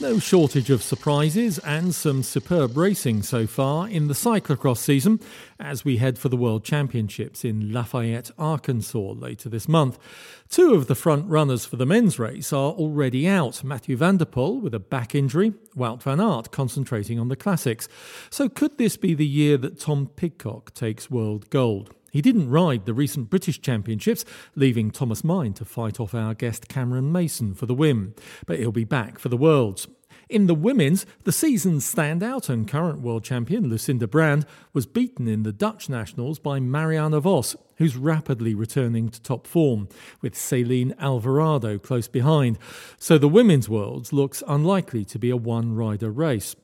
No shortage of surprises and some superb racing so far in the cyclocross season as we head for the World Championships in Lafayette, Arkansas later this month. Two of the front runners for the men's race are already out Mathieu van with a back injury, Wout van Aert concentrating on the classics. So could this be the year that Tom Pidcock takes world gold? He didn't ride the recent British Championships, leaving Thomas Mein to fight off our guest Cameron Mason for the win, but he'll be back for the Worlds. In the women's, the season's standout and current world champion Lucinda Brand was beaten in the Dutch Nationals by Marianne Vos, who's rapidly returning to top form, with Ceylin Alvarado close behind. So the women's worlds looks unlikely to be a one rider race.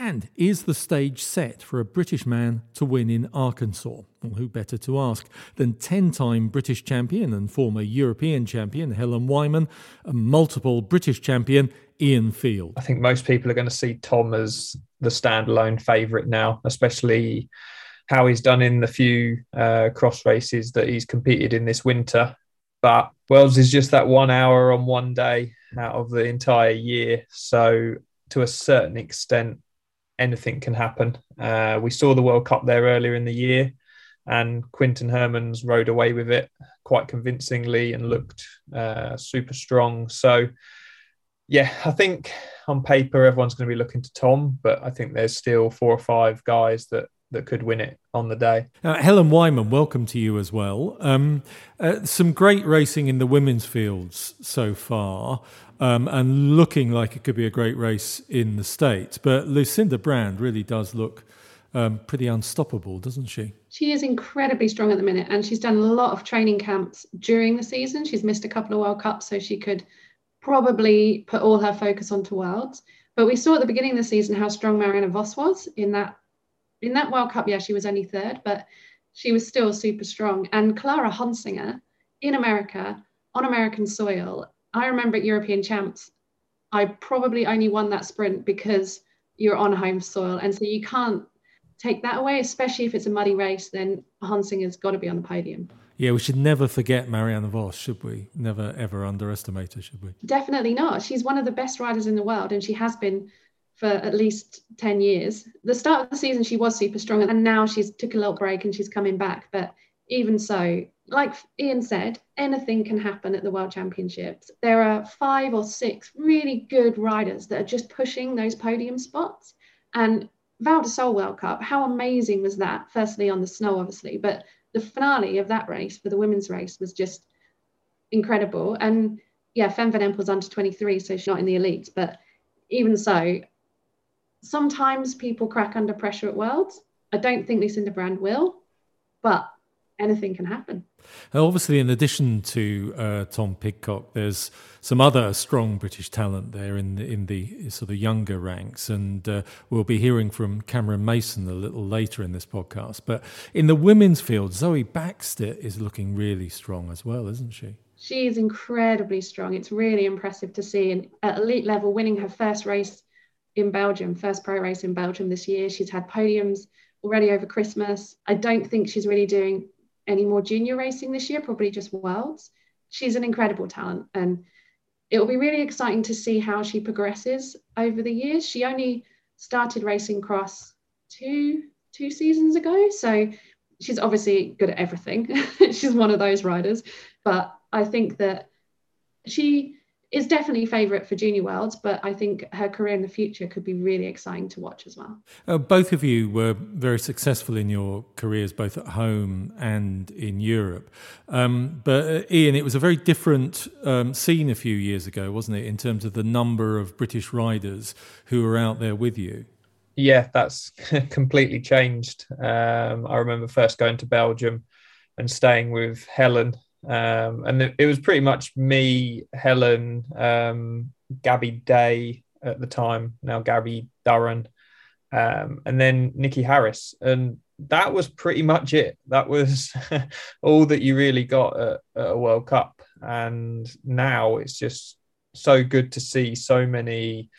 And is the stage set for a British man to win in Arkansas? Well, who better to ask than 10 time British champion and former European champion Helen Wyman, and multiple British champion Ian Field? I think most people are going to see Tom as the standalone favourite now, especially how he's done in the few uh, cross races that he's competed in this winter. But Worlds is just that one hour on one day out of the entire year. So, to a certain extent, anything can happen. Uh, we saw the World Cup there earlier in the year, and Quinten Hermans rode away with it quite convincingly and looked uh, super strong. So, yeah, I think on paper everyone's going to be looking to Tom, but I think there's still four or five guys that that could win it on the day. Uh, Helen Wyman, welcome to you as well. Um, uh, some great racing in the women's fields so far um, and looking like it could be a great race in the States. But Lucinda Brand really does look um, pretty unstoppable, doesn't she? She is incredibly strong at the minute, and she's done a lot of training camps during the season. She's missed a couple of World Cups, so she could probably put all her focus onto Worlds. But we saw at the beginning of the season how strong Marianne Vos was in that in that World Cup. Yeah, she was only third, but she was still super strong. And Clara Honsinger in America on American soil I remember at European champs, I probably only won that sprint because you're on home soil. And so you can't take that away, especially if it's a muddy race, then Honsinger's got to be on the podium. Yeah, we should never forget Marianne Vos, should we? Never ever underestimate her, should we? Definitely not. She's one of the best riders in the world, and she has been for at least 10 years. The start of the season, she was super strong, and now she's took a little break and she's coming back. But even so, like Ian said, anything can happen at the World Championships. There are five or six really good riders that are just pushing those podium spots. And Val di Sole World Cup, how amazing was that? Firstly, on the snow, obviously, but the finale of that race for the women's race was just incredible. And yeah, Fem Van Empel's under 23, so she's not in the elite. But even so, sometimes people crack under pressure at Worlds. I don't think Lucinda Brand will, but anything can happen. Obviously, in addition to uh, Tom Pidcock, there's some other strong British talent there in the, in the sort of younger ranks, and uh, we'll be hearing from Cameron Mason a little later in this podcast. But in the women's field, Zoe Backstedt is looking really strong as well, isn't she? She is incredibly strong. It's really impressive to see, and at elite level, winning her first race in Belgium, first pro race in Belgium this year. She's had podiums already over Christmas. I don't think she's really doing any more junior racing this year, probably just worlds. She's an incredible talent and it will be really exciting to see how she progresses over the years. She only started racing cross two two seasons ago, so she's obviously good at everything. she's one of those riders, but I think that she is definitely favourite for junior worlds, but I think her career in the future could be really exciting to watch as well. Uh, both of you were very successful in your careers, both at home and in Europe. Um, but uh, Ian, it was a very different um, scene a few years ago, wasn't it, in terms of the number of British riders who were out there with you? Yeah, that's completely changed. Um, I remember first going to Belgium and staying with Helen um, and it, was pretty much me, Helen, um, Gabby Day at the time, now Gabby Durrin, um, and then Nikki Harris. And that was pretty much it. That was all that you really got at, at a World Cup. And now it's just so good to see so many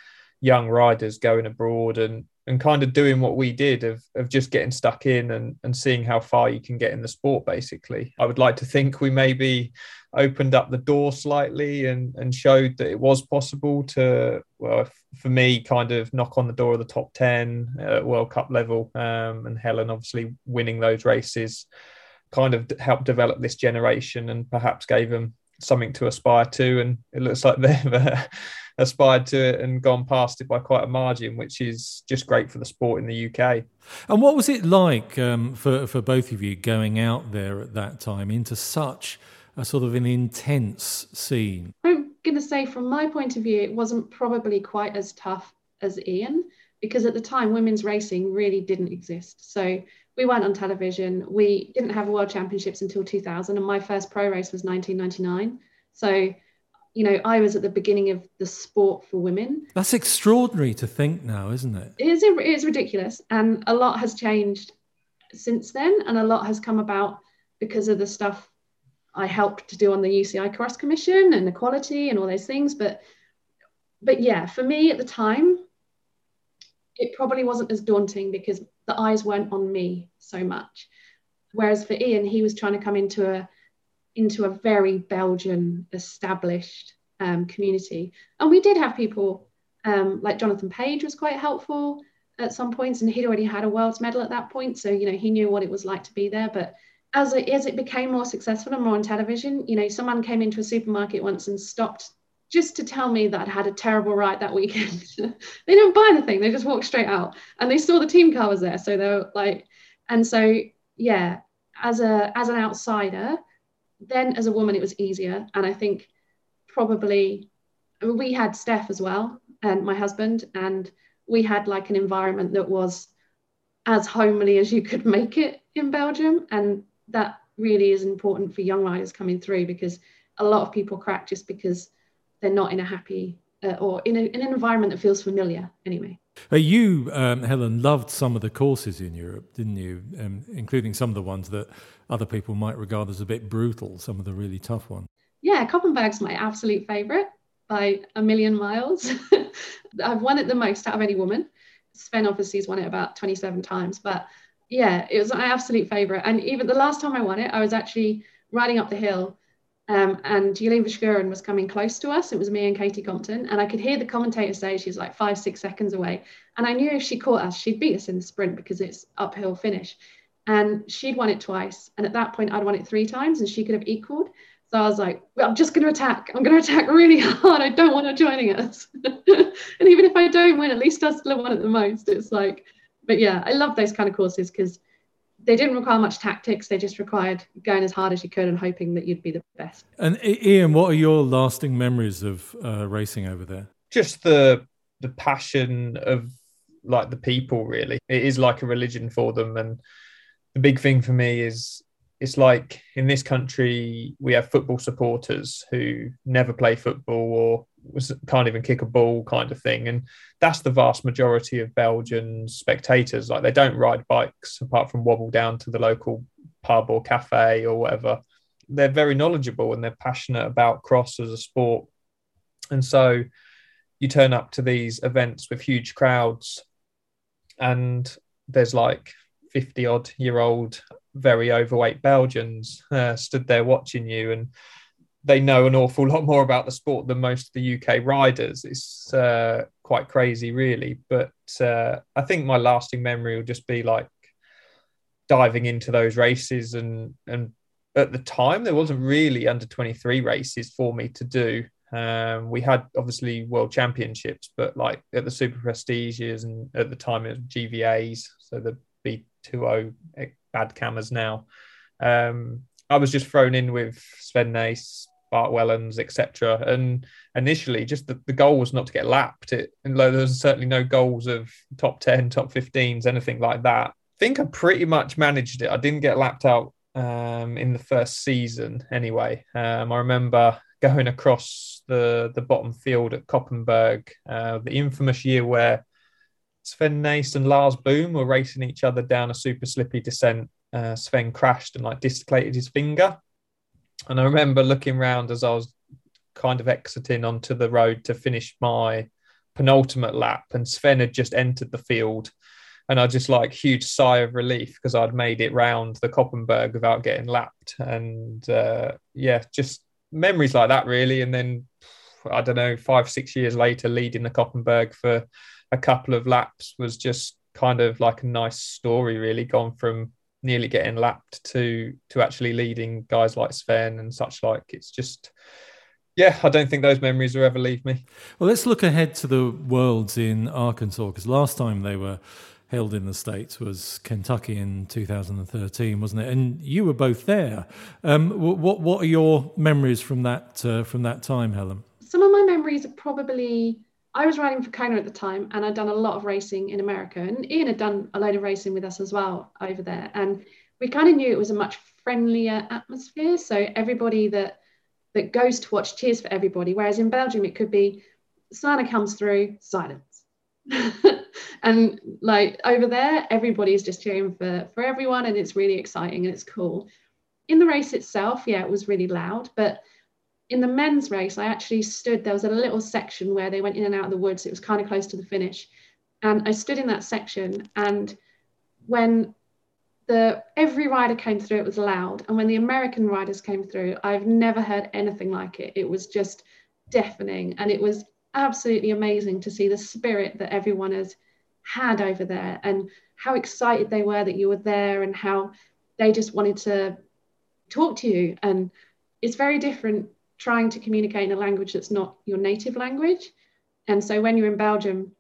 young riders going abroad and and kind of doing what we did of, of just getting stuck in and, and seeing how far you can get in the sport basically. I would like to think we maybe opened up the door slightly and and showed that it was possible to well for me kind of knock on the door of the top 10 at world cup level. Um, and helen obviously winning those races kind of helped develop this generation and perhaps gave them something to aspire to. And it looks like they've uh, aspired to it and gone past it by quite a margin, which is just great for the sport in the UK. And what was it like um, for for both of you going out there at that time into such a sort of an intense scene? I'm going to say, from my point of view, it wasn't probably quite as tough as Ian because at the time women's racing really didn't exist. So we weren't on television. We didn't have World Championships until 2000, and my first pro race was 1999. So you know, I was at the beginning of the sport for women. That's extraordinary to think now, isn't it? It is, it is ridiculous. And a lot has changed since then. And a lot has come about because of the stuff I helped to do on the UCI Cross Commission and equality and all those things. But, but yeah, for me at the time, it probably wasn't as daunting because the eyes weren't on me so much. Whereas for Ian, he was trying to come into a into a very Belgian established um, community. And we did have people um, like Jonathan Page was quite helpful at some points, and he'd already had a world's medal at that point, so you know he knew what it was like to be there. But as it as it became more successful and more on television, you know, someone came into a supermarket once and stopped just to tell me that I had a terrible ride that weekend. they didn't buy anything; they just walked straight out, and they saw the team car was there, so they were like, and so yeah, as a as an outsider, then as a woman it was easier. And i think probably we had steph as well and my husband and we had like an environment that was as homely as you could make it in belgium. And that really is important for young riders coming through because a lot of people crack just because they're not in a happy uh, or in, a, in an environment that feels familiar anyway you, um, Helen, loved some of the courses in Europe, didn't you? Um, including some of the ones that other people might regard as a bit brutal, some of the really tough ones. Yeah, Koppenberg's my absolute favourite by a million miles. I've won it the most out of any woman. Sven obviously has won it about 27 times, but yeah, it was my absolute favourite. And even the last time I won it, I was actually riding up the hill um, and Jolien Verschueren was coming close to us. It was me and Katie Compton. And I could hear the commentator say she's like five, six seconds away. And I knew if she caught us, she'd beat us in the sprint because it's uphill finish. And she'd won it twice. And at that point, I'd won it three times and she could have equaled. So I was like, well, I'm just going to attack. I'm going to attack really hard. I don't want her joining us. and even if I don't win, at least I still won it the most. It's like, but yeah, I love those kind of courses because they didn't require much tactics. They just required going as hard as you could and hoping that you'd be the best. And Ian, what are your lasting memories of uh, racing over there? Just the the passion of like the people. Really, it is like a religion for them. And the big thing for me is it's like in this country we have football supporters who never play football or can't even kick a ball kind of thing. And that's the vast majority of belgian spectators. Like they don't ride bikes apart from wobble down to the local pub or cafe or whatever. They're very knowledgeable and they're passionate about cross as a sport. And so you turn up to these events with huge crowds and there's like 50 odd year old very overweight belgians uh, stood there watching you. And they know an awful lot more about the sport than most of the UK riders. It's uh, quite crazy, really. But uh, I think my lasting memory will just be like diving into those races and and at the time there wasn't really under 23 races for me to do um, we had obviously world championships but like at the super prestiges and at the time it was gvas so the b20 Badkamers now um, i was just thrown in with sven nys bart wellens etc and initially just the, the goal was not to get lapped it and though there's certainly no goals of top 10 top 15s anything like that I think I pretty much managed it. I didn't get lapped out um, in the first season anyway. Um, I remember going across the, the bottom field at Koppenberg, uh, the infamous year where Sven Nys and Lars Boom were racing each other down a super slippy descent. Uh, Sven crashed and like dislocated his finger. And I remember looking around as I was kind of exiting onto the road to finish my penultimate lap, and Sven had just entered the field and I just like huge sigh of relief because I'd made it round the Koppenberg without getting lapped, and uh, yeah, just memories like that really. And then I don't know, five six years later, leading the Koppenberg for a couple of laps was just kind of like a nice story, really. Gone from nearly getting lapped to to actually leading guys like Sven and such like. It's just yeah, I don't think those memories will ever leave me. Well, let's look ahead to the Worlds in Arkansas because last time they were held in the States was Kentucky in 2013, wasn't it? And you were both there. Um, what what are your memories from that uh, from that time, Helen? Some of my memories are probably I was riding for Kona at the time, and I'd done a lot of racing in America, and Ian had done a load of racing with us as well over there, and we kind of knew it was a much friendlier atmosphere. So everybody that that goes to watch cheers for everybody, whereas in Belgium it could be Sana comes through, silence. and like over there everybody's just cheering for for everyone and it's really exciting and it's cool in the race itself yeah it was really loud but in the men's race i actually stood there was a little section where they went in and out of the woods. It was kind of close to the finish. And i stood in that section and when the every rider came through it was loud. And when the american riders came through i've never heard anything like it. It was just deafening. And it was absolutely amazing to see the spirit that everyone has had over there and how excited they were that you were there and how they just wanted to talk to you. And it's very different trying to communicate in a language that's not your native language. And so when you're in Belgium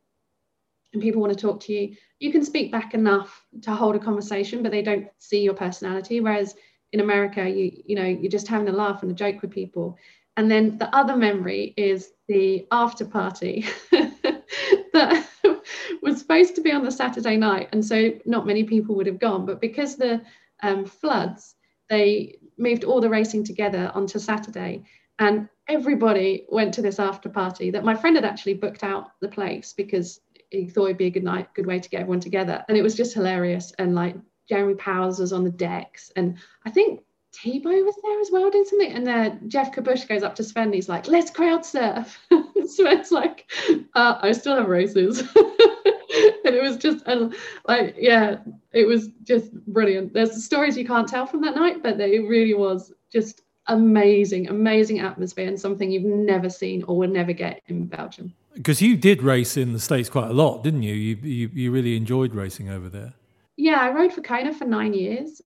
and people want to talk to you, you can speak back enough to hold a conversation, but they don't see your personality. Whereas in America, you you know, you're just having a laugh and a joke with people. And then the other memory is the after party that was supposed to be on the Saturday night, and so not many people would have gone. But because the um, floods, they moved all the racing together onto Saturday, and everybody went to this after party. That my friend had actually booked out the place because he thought it'd be a good night, good way to get everyone together, and it was just hilarious. And like Jeremy Powers was on the decks, and I think Tebo was there as well, doing something. And then Geoff Kabush goes up to Sven. and he's like, "Let's crowd surf." Sven's like, uh, "I still have races," and it was just uh, like, yeah, it was just brilliant. There's stories you can't tell from that night, but it really was just amazing, amazing atmosphere, and something you've never seen or will never get in Belgium. Because you did race in the states quite a lot, didn't you? You you, you really enjoyed racing over there. Yeah, I rode for Kona for nine years,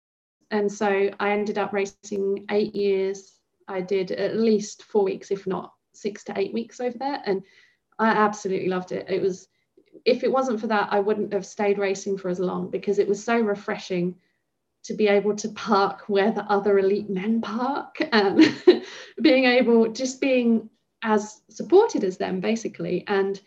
and so I ended up racing eight years. I did at least four weeks, if not six to eight weeks over there. And I absolutely loved it. It was, if it wasn't for that, I wouldn't have stayed racing for as long because it was so refreshing to be able to park where the other elite men park and being able, just being as supported as them, basically. And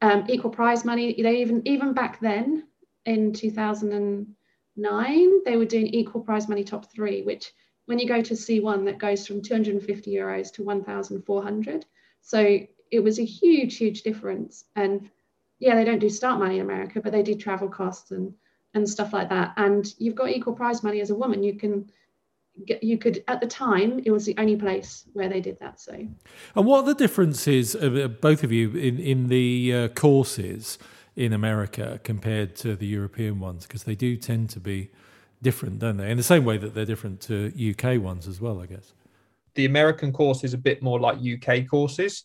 um, equal prize money, they even, even back then in 2009, they were doing equal prize money top three, which when you go to C1, that goes from 250 euros to 1,400. So it was a huge, huge difference. And yeah, they don't do start money in America, but they do travel costs and and stuff like that. And you've got equal prize money as a woman. You can get, you could at the time it was the only place where they did that. So. And what are the differences, of both of you, in in the uh, courses? in America compared to the European ones because they do tend to be different, don't they? In the same way that they're different to UK ones as well, I guess. The American course is a bit more like UK courses.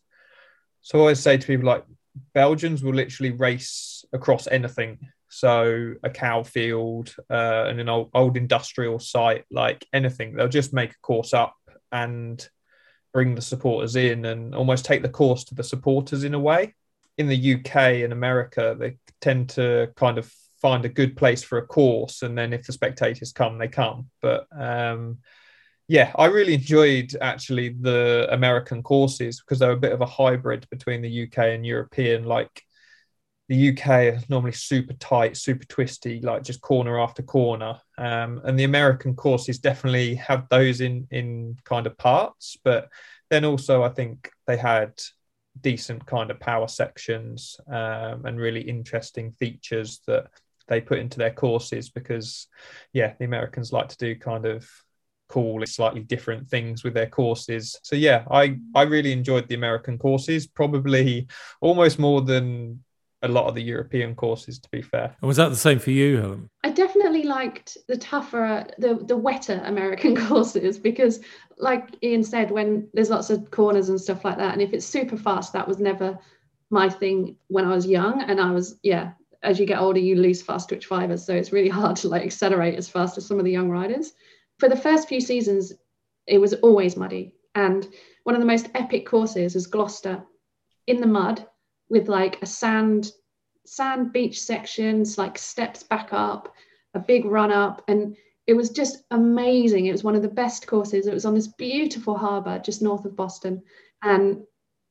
So I always say to people like Belgians will literally race across anything. So a cow field uh, and an old, old industrial site, like anything, they'll just make a course up and bring the supporters in and almost take the course to the supporters in a way. In the UK and America, they tend to kind of find a good place for a course, and then if the spectators come, they come. But um, yeah, I really enjoyed actually the American courses because they're a bit of a hybrid between the UK and European. Like the UK is normally super tight, super twisty, like just corner after corner. Um, and the American courses definitely have those in in kind of parts, but then also I think they had decent kind of power sections um, and really interesting features that they put into their courses because yeah, the Americans like to do kind of cool slightly different things with their courses so yeah i i really enjoyed the american courses probably almost more than a lot of the European courses, to be fair. And was that the same for you, Helen? I definitely liked the tougher, the the wetter American courses because, like Ian said, when there's lots of corners and stuff like that, and if it's super fast, that was never my thing when I was young. And I was, yeah, as you get older, you lose fast twitch fibers, so it's really hard to like accelerate as fast as some of the young riders. For the first few seasons, it was always muddy, and one of the most epic courses is Gloucester in the mud with like a sand sand beach sections, like steps back up, a big run up, and it was just amazing. It was one of the best courses. It was on this beautiful harbour just north of Boston, and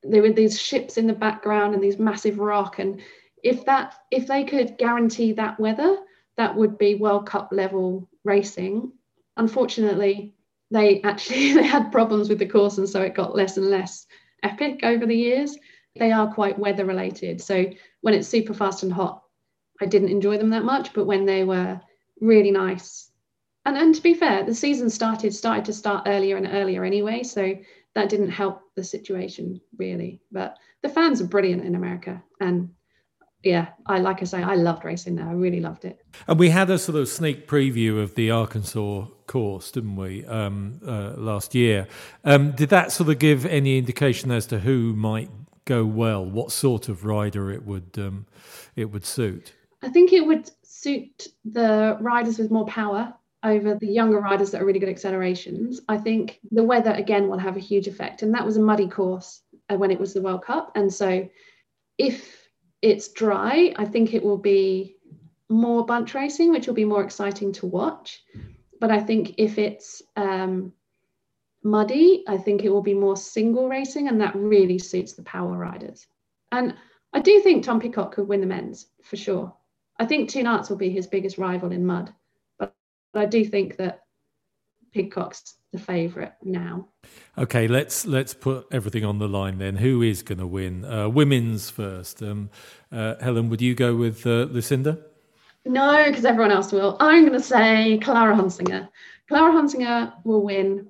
there were these ships in the background and these massive rock. And if that if they could guarantee that weather, that would be World Cup level racing. Unfortunately, they actually they had problems with the course, and so it got less and less epic over the years they are quite weather related. So when it's super fast and hot, I didn't enjoy them that much. But when they were really nice, and, and to be fair, the season started started to start earlier and earlier anyway. So that didn't help the situation really. But the fans are brilliant in America. And yeah, I like I say, I loved racing there. I really loved it. And we had a sort of sneak preview of the Arkansas course, didn't we, um, uh, last year? Um, did that sort of give any indication as to who might go well, what sort of rider it would um, it would suit? I think it would suit the riders with more power over the younger riders that are really good accelerations. I think the weather again will have a huge effect, and that was a muddy course uh, when it was the World Cup, and so if it's dry, I think it will be more bunch racing, which will be more exciting to watch. But I think if it's um, muddy, I think it will be more single racing, and that really suits the power riders. And I do think Tom Pidcock could win the men's for sure. I think Toon Aerts will be his biggest rival in mud, but, but I do think that Pidcock's the favourite now. Okay, let's let's put everything on the line then. Who is going to win? Uh, women's first. Um, uh, Helen, would you go with uh, Lucinda? No, because everyone else will. I'm going to say Clara Honsinger. Clara Honsinger will win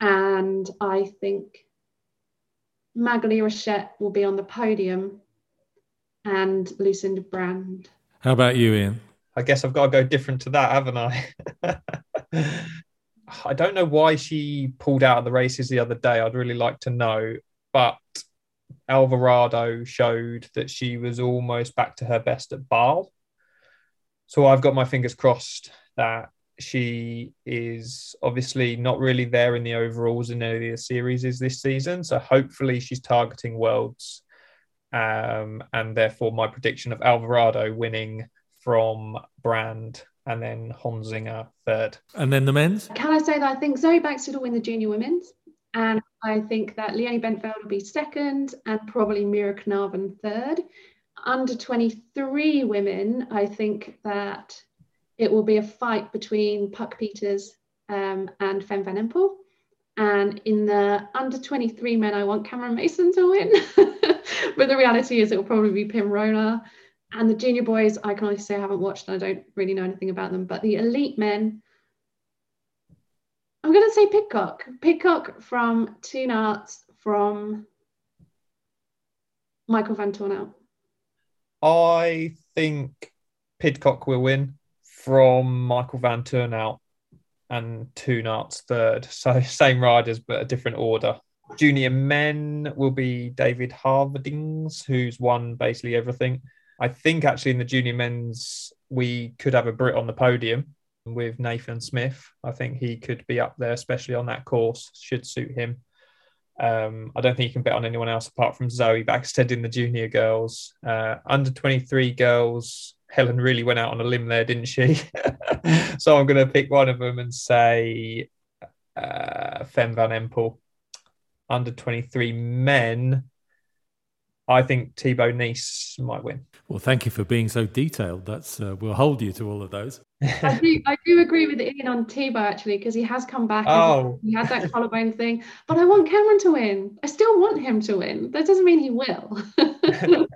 and I think Maghalie Rochette will be on the podium and Lucinda Brand. How about you, Ian? I guess I've got to go different to that, haven't I? I don't know why she pulled out of the races the other day. I'd really like to know. But Alvarado showed that she was almost back to her best at Basel. So I've got my fingers crossed that she is obviously not really there in the overalls in any of the series is this season. So hopefully she's targeting worlds. Um, and therefore my prediction of Alvarado winning from Brand and then Honsinger third. And then the men's? Can I say that I think Zoe Backstedt will win the junior women's? And I think that Leonie Bentveld will be second and probably Mirre Knaven third. Under 23 women, I think that it will be a fight between Puck Pieterse um, and Fem Van Empel. And in the under 23 men, I want Cameron Mason to win. but the reality is, it will probably be Pim Ronhaar. And the junior boys, I can only say I haven't watched and I don't really know anything about them. But the elite men, I'm going to say Pidcock. Pidcock from Toon Aerts, from Michael Vanthourenhout. I think Pidcock will win from Michael Vanthourenhout and Toon Aerts third. So same riders, but a different order. Junior men will be David Haverdings, who's won basically everything. I think actually in the junior men's, we could have a Brit on the podium with Nathan Smith. I think he could be up there, especially on that course, should suit him. Um, I don't think you can bet on anyone else apart from Zoe Bäckstedt in the junior girls. Uh, under 23 girls, Helen really went out on a limb there, didn't she? so I'm going to pick one of them and say uh, Fem van Empel. Under 23 men, I think Thibau Nys might win. Well, thank you for being so detailed. That's uh, we'll hold you to all of those. I do, I do agree with Ian on Thibau actually because he has come back. Oh. he had that collarbone thing, but I want Cameron to win. I still want him to win. That doesn't mean he will.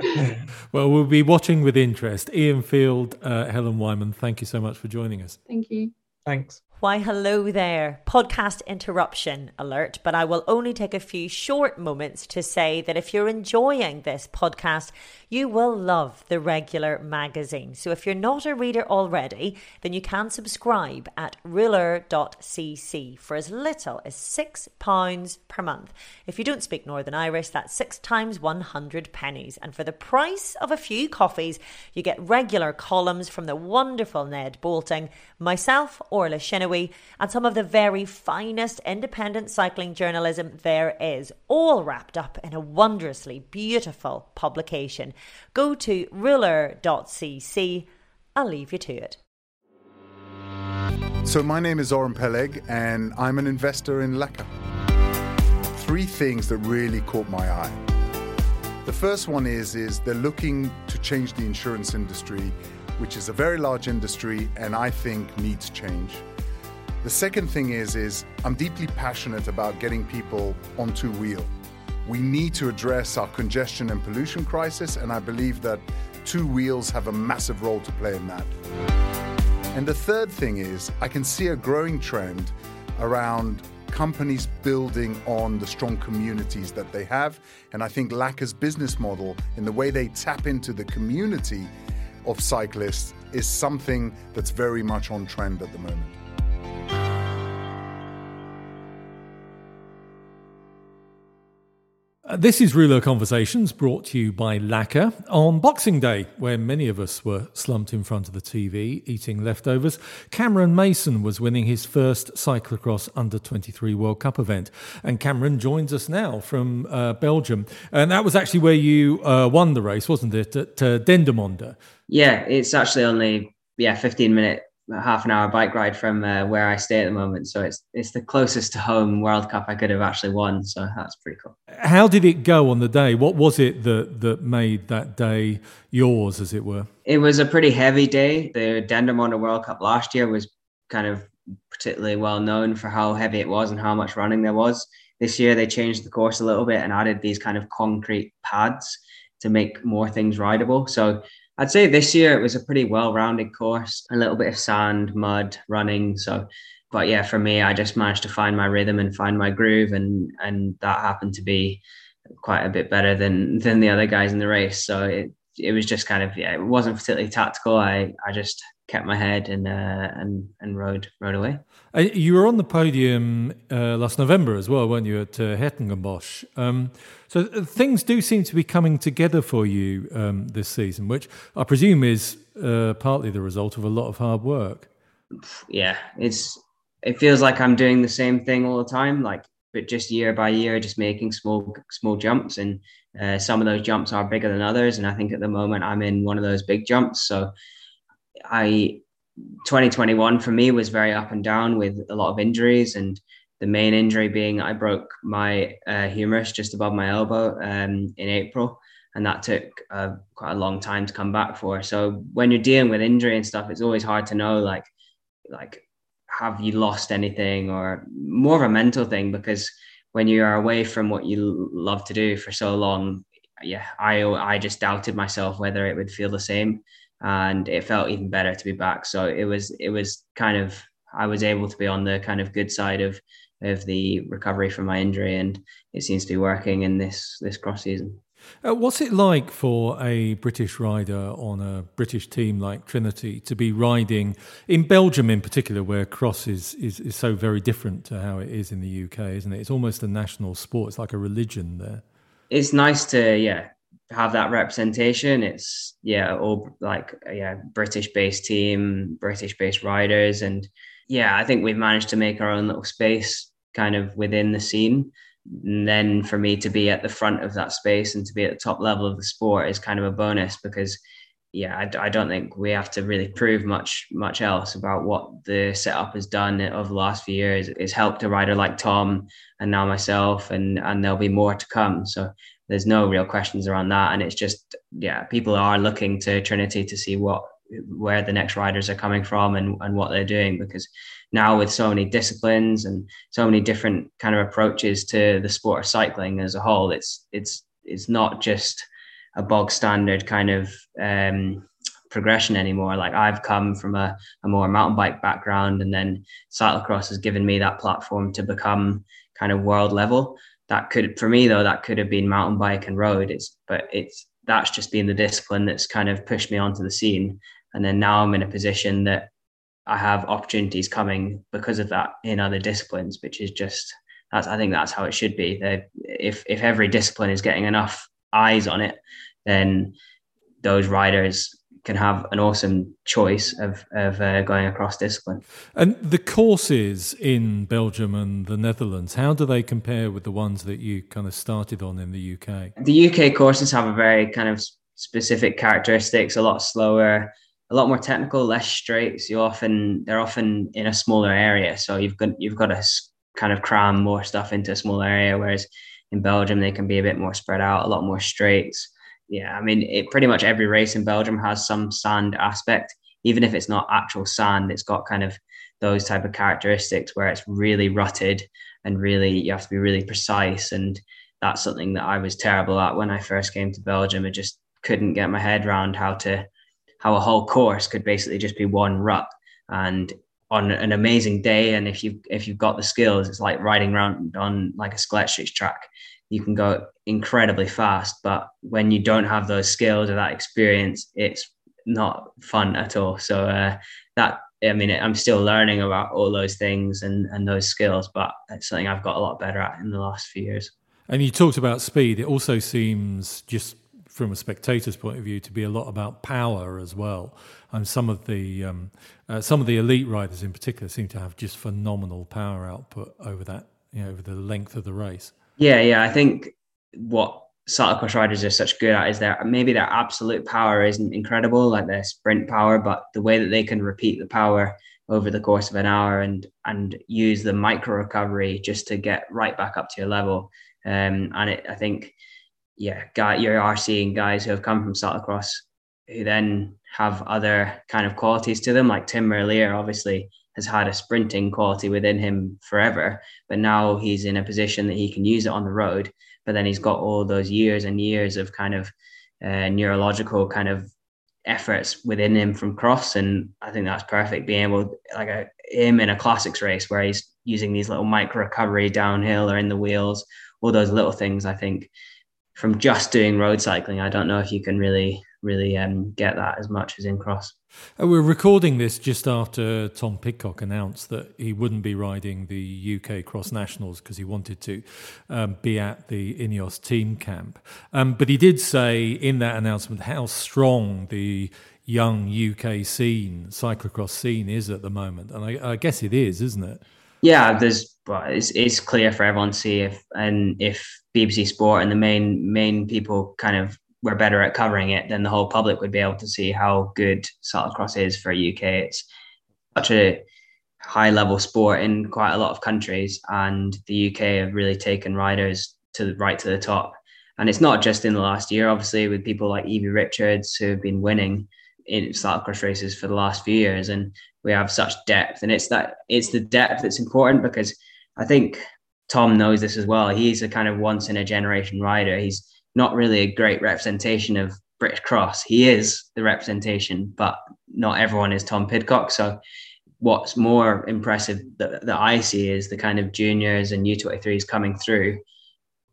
well, we'll be watching with interest. Ian Field, uh, Helen Wyman, thank you so much for joining us. Thank you. Thanks. Why, hello there. Podcast interruption alert, but I will only take a few short moments to say that if you're enjoying this podcast, you will love the regular magazine. So if you're not a reader already, then you can subscribe at rouleur.cc for as little as £6 per month. If you don't speak Northern Irish, that's six times 100 pennies. And for the price of a few coffees, you get regular columns from the wonderful Ned Boulting, myself, Orla And some of the very finest independent cycling journalism there is, all wrapped up in a wondrously beautiful publication. Go to rouleur.cc. I'll leave you to it. So, my name is Oren Peleg, and I'm an investor in Laka. Three things that really caught my eye. The first one is, is they're looking to change the insurance industry, which is a very large industry and I think needs change. The second thing is, is I'm deeply passionate about getting people onto wheel. We need to address our congestion and pollution crisis, and I believe that two wheels have a massive role to play in that. And the third thing is, I can see a growing trend around companies building on the strong communities that they have. And I think Laka's business model, in the way they tap into the community of cyclists, is something that's very much on trend at the moment. This is Rouleur Conversations brought to you by Laka on Boxing Day, where many of us were slumped in front of the TV eating leftovers. Cameron Mason was winning his first cyclocross under 23 World Cup event. And Cameron joins us now from uh, Belgium. And that was actually where you uh, won the race, wasn't it, at uh, Dendermonde? Yeah, it's actually only yeah 15 minute half an hour bike ride from uh, where I stay at the moment. So it's it's the closest to home World Cup I could have actually won. So that's pretty cool. How did it go on the day? What was it that that made that day yours, as it were? It was a pretty heavy day. The Dendermonde World Cup last year was kind of particularly well known for how heavy it was and how much running there was. This year they changed the course a little bit and added these kind of concrete pads to make more things rideable. So I'd say this year it was a pretty well-rounded course, a little bit of sand, mud, running. So, but yeah, for me, I just managed to find my rhythm and find my groove, and and that happened to be quite a bit better than than the other guys in the race. So it it was just kind of yeah, it wasn't particularly tactical. I I just kept my head and uh, and and rode rode away. Uh, you were on the podium uh, last November as well, weren't you, at uh? Um, so uh, things do seem to be coming together for you um, this season, which I presume is uh, partly the result of a lot of hard work. Yeah, it's it feels like I'm doing the same thing all the time, like but just year by year, just making small small jumps, and uh, some of those jumps are bigger than others. And I think at the moment I'm in one of those big jumps. So I 2021 for me was very up and down with a lot of injuries and the main injury being I broke my uh, humerus just above my elbow um, in April, and that took uh, quite a long time to come back for. So when you're dealing with injury and stuff, it's always hard to know like like have you lost anything or more of a mental thing because when you are away from what you love to do for so long, yeah, I I just doubted myself whether it would feel the same, and it felt even better to be back. So it was it was kind of I was able to be on the kind of good side of of the recovery from my injury, and it seems to be working in this this cross season. Uh, what's it like for a British rider on a British team like Trinity to be riding in Belgium, in particular, where cross is, is, is so very different to how it is in the UK, isn't it? It's almost a national sport. It's like a religion there. It's nice to yeah have that representation. It's yeah, all like yeah, British based team, British based riders, and yeah, I think we've managed to make our own little space kind of within the scene. And then for me to be at the front of that space and to be at the top level of the sport is kind of a bonus because yeah, I, I, don't think we have to really prove much much else about what the setup has done over the last few years. It's helped a rider like Tom and now myself, and and there'll be more to come. So there's no real questions around that, and it's just yeah, people are looking to Trinity to see what where the next riders are coming from and and what they're doing because now with so many disciplines and so many different kind of approaches to the sport of cycling as a whole, it's it's it's not just a bog standard kind of um, progression anymore. Like I've come from a, a more mountain bike background, and then cyclocross has given me that platform to become kind of world level. That could, for me though, that could have been mountain bike and road. It's, but it's that's just been the discipline that's kind of pushed me onto the scene. And then now I'm in a position that I have opportunities coming because of that in other disciplines, which is just that's I think that's how it should be. If if every discipline is getting enough eyes on it, then those riders can have an awesome choice of, of uh, going across discipline. And the courses in Belgium and the Netherlands, how do they compare with the ones that you kind of started on in the UK? The UK courses have a very kind of specific characteristics, a lot slower, a lot more technical, less straights. You often they're often in a smaller area, so you've got you've got to kind of cram more stuff into a small area. Whereas in Belgium, they can be a bit more spread out, a lot more straights yeah, I mean, it, pretty much every race in Belgium has some sand aspect, even if it's not actual sand. It's got kind of those type of characteristics where it's really rutted and really you have to be really precise. And that's something that I was terrible at when I first came to Belgium. I just couldn't get my head around how to how a whole course could basically just be one rut. And on an amazing day, and if you if you've got the skills, it's like riding around on like a Scalextric track you can go incredibly fast. But when you don't have those skills or that experience, it's not fun at all. So uh, that I mean, I'm still learning about all those things and and those skills, but it's something I've got a lot better at in the last few years. And you talked about speed. It also seems just from a spectator's point of view to be a lot about power as well. And some of the um, uh, some of the elite riders in particular seem to have just phenomenal power output over that you know over the length of the race. Yeah, yeah. I think what cyclocross riders are such good at is their maybe their absolute power isn't incredible, like their sprint power, but the way that they can repeat the power over the course of an hour and and use the micro recovery just to get right back up to your level. Um, and it, I think, yeah, guy, you are seeing guys who have come from cyclocross who then have other kind of qualities to them, like Tim Merlier, obviously has had a sprinting quality within him forever, but now he's in a position that he can use it on the road. But then he's got all those years and years of kind of uh, neurological kind of efforts within him from cross, and I think that's perfect. Being able like a, him in a classics race where he's using these little micro recovery downhill or in the wheels, all those little things. I think from just doing road cycling, I don't know if you can really really um, get that as much as in cross. Uh, we're recording this just after Tom Pidcock announced that he wouldn't be riding the UK Cross Nationals because he wanted to um, be at the Ineos team camp. Um, but he did say in that announcement how strong the young UK scene, cyclocross scene, is at the moment. And I, I guess it is, isn't it? Yeah, there's well, it's, it's clear for everyone to see if and if BBC Sport and the main main people kind of we're better at covering it, then the whole public would be able to see how good cyclocross is for UK. It's such a high level sport in quite a lot of countries, and the UK have really taken riders to right to the top. And it's not just in the last year, obviously, with people like Evie Richards who have been winning in cyclocross races for the last few years, and we have such depth. And it's that it's the depth that's important because I think Tom knows this as well. He's a kind of once in a generation rider. He's not really a great representation of British Cross. He is the representation, but not everyone is Tom Pidcock. So what's more impressive that, that I see is the kind of juniors and U23s coming through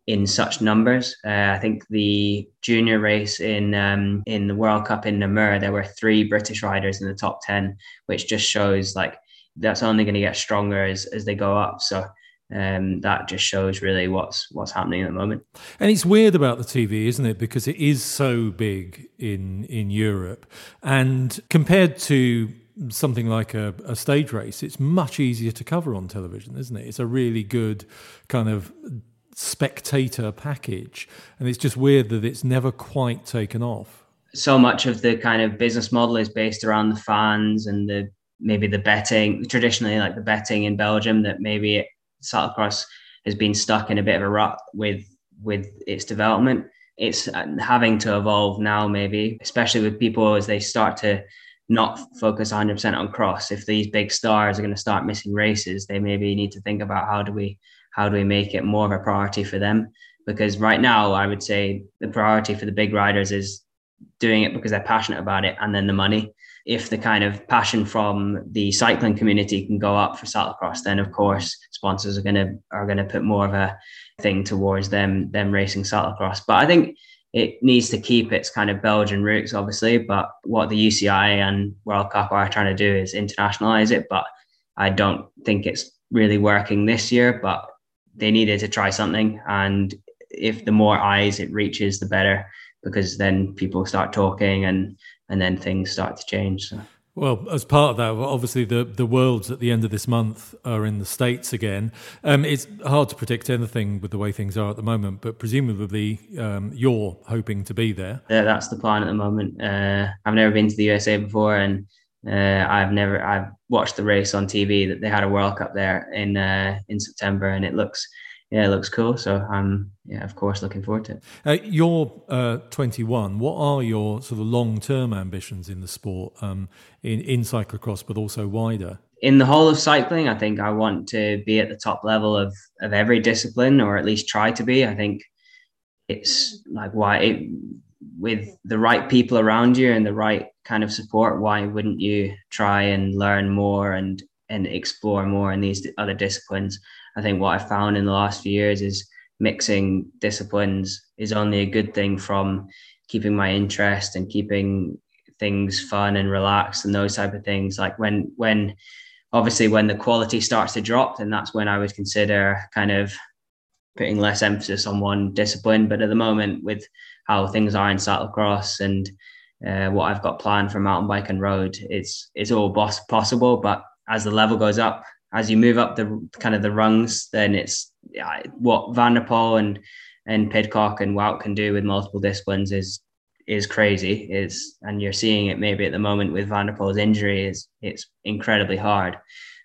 in such numbers. Uh, I think the junior race in um, in the World Cup in Namur, there were three British riders in the top ten, which just shows like that's only going to get stronger as as they go up. So um, that just shows really what's what's happening at the moment. And it's weird about the TV, isn't it? Because it is so big in in Europe, and compared to something like a, a, stage race, it's much easier to cover on television, isn't it? It's a really good kind of spectator package, and it's just weird that it's never quite taken off. So much of the kind of business model is based around the fans and the maybe the betting traditionally like the betting in Belgium that maybe cyclocross has been stuck in a bit of a rut with with its development. It's uh, having to evolve now, maybe, especially with people as they start to not focus 100% on cross. If these big stars are going to start missing races, they maybe need to think about how do we how do we make it more of a priority for them? Because right now, I would say the priority for the big riders is doing it because they're passionate about it, and then the money if the kind of passion from the cycling community can go up for cyclocross, then of course sponsors are gonna are gonna put more of a thing towards them them racing cyclocross. But I think it needs to keep its kind of Belgian roots, obviously. But what the UCI and World Cup are trying to do is internationalize it. But I don't think it's really working this year. But they needed to try something, and if the more eyes it reaches, the better, because then people start talking and and then things start to change. So. Well, as part of that, obviously the the worlds at the end of this month are in the states again. Um, it's hard to predict anything with the way things are at the moment, but presumably um, you're hoping to be there. Yeah, that's the plan at the moment. Uh, I've never been to the USA before, and uh, I've never I've watched the race on TV that they had a World Cup there in uh, in September, and it looks yeah, it looks cool. So I'm, yeah, of course, looking forward to it. Uh, you're uh, 21. What are your sort of long term ambitions in the sport, um, in, in cyclocross, but also wider? In the whole of cycling, I think I want to be at the top level of, of every discipline, or at least try to be. I think it's like why it, with the right people around you and the right kind of support, why wouldn't you try and learn more and and explore more in these other disciplines? I think what I found in the last few years is mixing disciplines is only a good thing from keeping my interest and keeping things fun and relaxed and those type of things. Like when when obviously when the quality starts to drop, then that's when I would consider kind of putting less emphasis on one discipline. But at the moment, with how things are in cyclocross and uh, what I've got planned for mountain bike and road, it's it's all possible. But as the level goes up, as you move up the kind of the rungs, then it's yeah, what Van der Poel and and Pidcock and Wout can do with multiple disciplines is is crazy. Is and you're seeing it maybe at the moment with Van der Poel's injury is it's incredibly hard.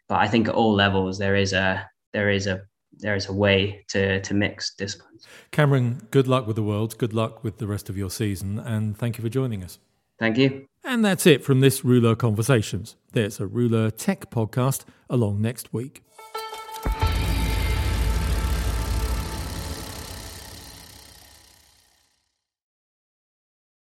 But I think at all levels there is a there is a there is a way to to mix disciplines. Cameron, good luck with the world. Good luck with the rest of your season, and thank you for joining us. Thank you. And that's it from this Rouleur Conversations. There's a Rouleur Tech podcast along next week.